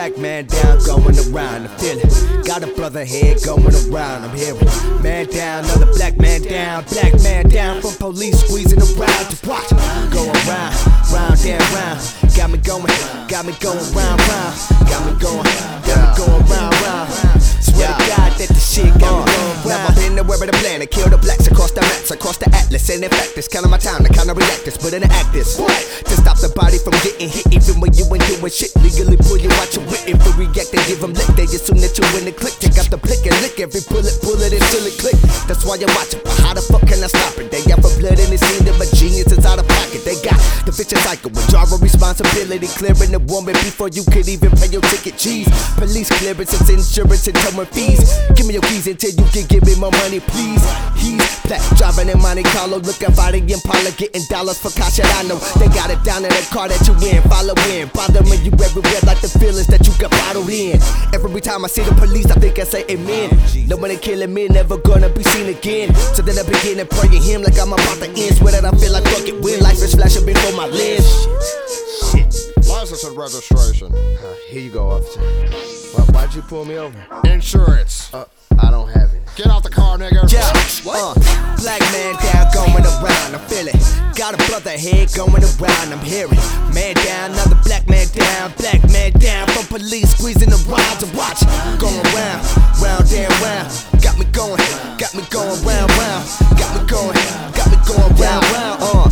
black man down, going around. I feel it. Got a brother head going around. I'm hearing man down, another black man down, black man down from police squeezing around. Just watch go around, round and round. Got me going, got me going round, round. Got me going, got me going round, round. Swear to God that the shit got me going uh, round. Never been nowhere but the planet, kill the blacks across the mats, across the atlas. And in fact, it's kind of my time to kind of react this, but in the act this. To stop the body from getting hit, even when you ain't doing shit. Legally pull you out your. If react, they give them lick. They assume that you in the click. Take out the blick and lick every bullet, bullet until it click. That's why you watch watching. But how the fuck can I stop it? They got blood in the scene, that my genius is out of pocket. They got vicious cycle, withdrawal responsibility, clearing the woman before you could even pay your ticket. Cheese, police clearance, clearances, insurance, and towing fees. Give me your keys until you can give me my money, please. He's black, driving in Monte Carlo, looking for the Impala, getting dollars for cash I know. They got it down in the car that you in, follow in, bothering you everywhere like the feelings that you got bottled in. Every time I see the police, I think I say amen. No one ain't killing me, never gonna be seen again. So then I begin to pray him like I'm about to end. Swear that I feel like fuck it when life is flashing before my lens. License and registration. Uh, here you go, officer. Why, why'd you pull me over? Insurance. Uh, I don't have it. Get out the car, nigga. Yeah, uh, black man down, going around. I feel it. Got a brother head going around. I'm hearing man down, another black man down, black man down from police squeezing around to watch. Going round, round and round. Got me going, got me going round, round. Got me going, got me going round, round. Uh,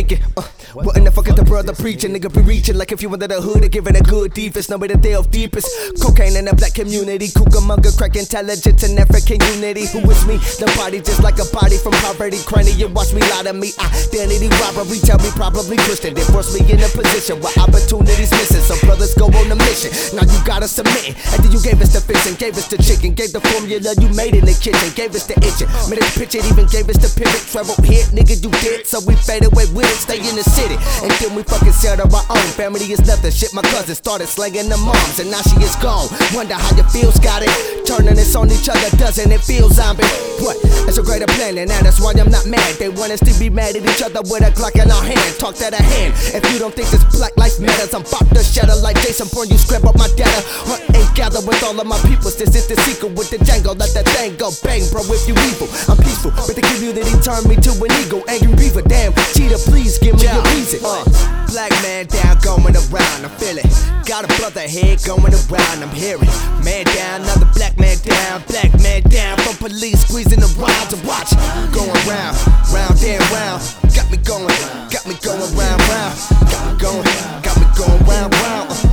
you're thinking. Uh, what in the fuck is the brother preaching? Nigga be reaching like if you under the hood, they giving a good defense. Nobody they delve deepest. Cocaine in the black community. Cucamonga, crack intelligence and African unity. Who is me? The body just like a body from poverty. Cranny, you watch me lie to me. Identity robbery, tell me probably twisted. It forced me in a position where opportunities missing. So brothers go on a mission. Now you gotta submit. After you gave us the fish and gave us the chicken, gave the formula you made in the kitchen, gave us the itching. Made us pitch it, even gave us the pivot. Travel hit, nigga, you did. So we fade away with it, stay in the city. And we fucking settle our own. Family is nothing. Shit, my cousin started slanging the moms, and now she is gone. Wonder how you feel, Scotty. Turning this on each other, doesn't it feel zombie? What? It's a greater plan, and that's why I'm not mad. They want us to be mad at each other with a Glock in our hand. Talk that a hand. If you don't think this black life matters, I'm about to shatter like Jason Bourne. You scrap up my data. Hunt and gather with all of my peoples. This is the secret with the Django. Let that thing go bang, bro. If you evil, I'm peaceful. But the community turned me to an ego. Angry beaver, damn. Cheetah, please give me your reason. Uh, black man down, going around. I feel it. Got a brother head going around. I'm hearing man down, another black man down, black man down from police squeezing around to watch. Going round, round and round. Got me going, got me going round, round. Got me going, got me going round, round. Uh, swear to God,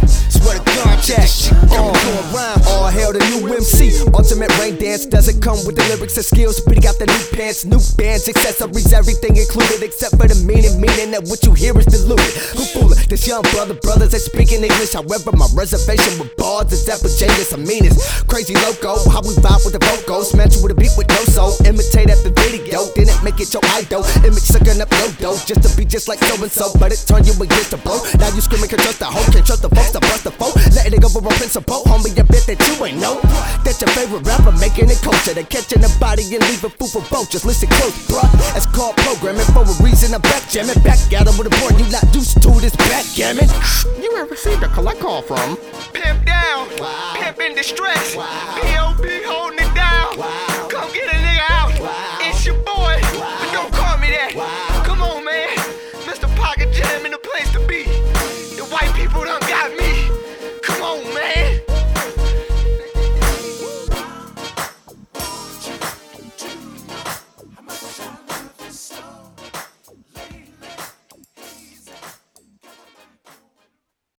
Uh. All hail the new MC. Ultimate rain dance doesn't come with the lyrics and skills, but he got the new pants, new bands, accessories, everything included except for the meaning. Meaning that what you hear is diluted. Who fooling? This young brother, brothers that speaking English. However, my reservation with bars is changes. I mean, it's crazy loco. How we vibe with the vocals, match with a beat with no soul. Imitate at the video, didn't make it your idol. Image sucking up no dough just to be just like so and so, but it turned you against the bro. Now you screaming, can't trust the hoe, can't trust the folks, the bust the foe. Letting go for a principle, homie. I bet that you ain't know that your favorite rapper making it culture. They catching the body and leaving food for both. Just Listen close, bruh. That's called programming for a reason. I'm back jamming, back at 'em with a board you not used to. This backgammon. You have received a collect call from Pimp down, pimp in distress, P.O.B. holding it down.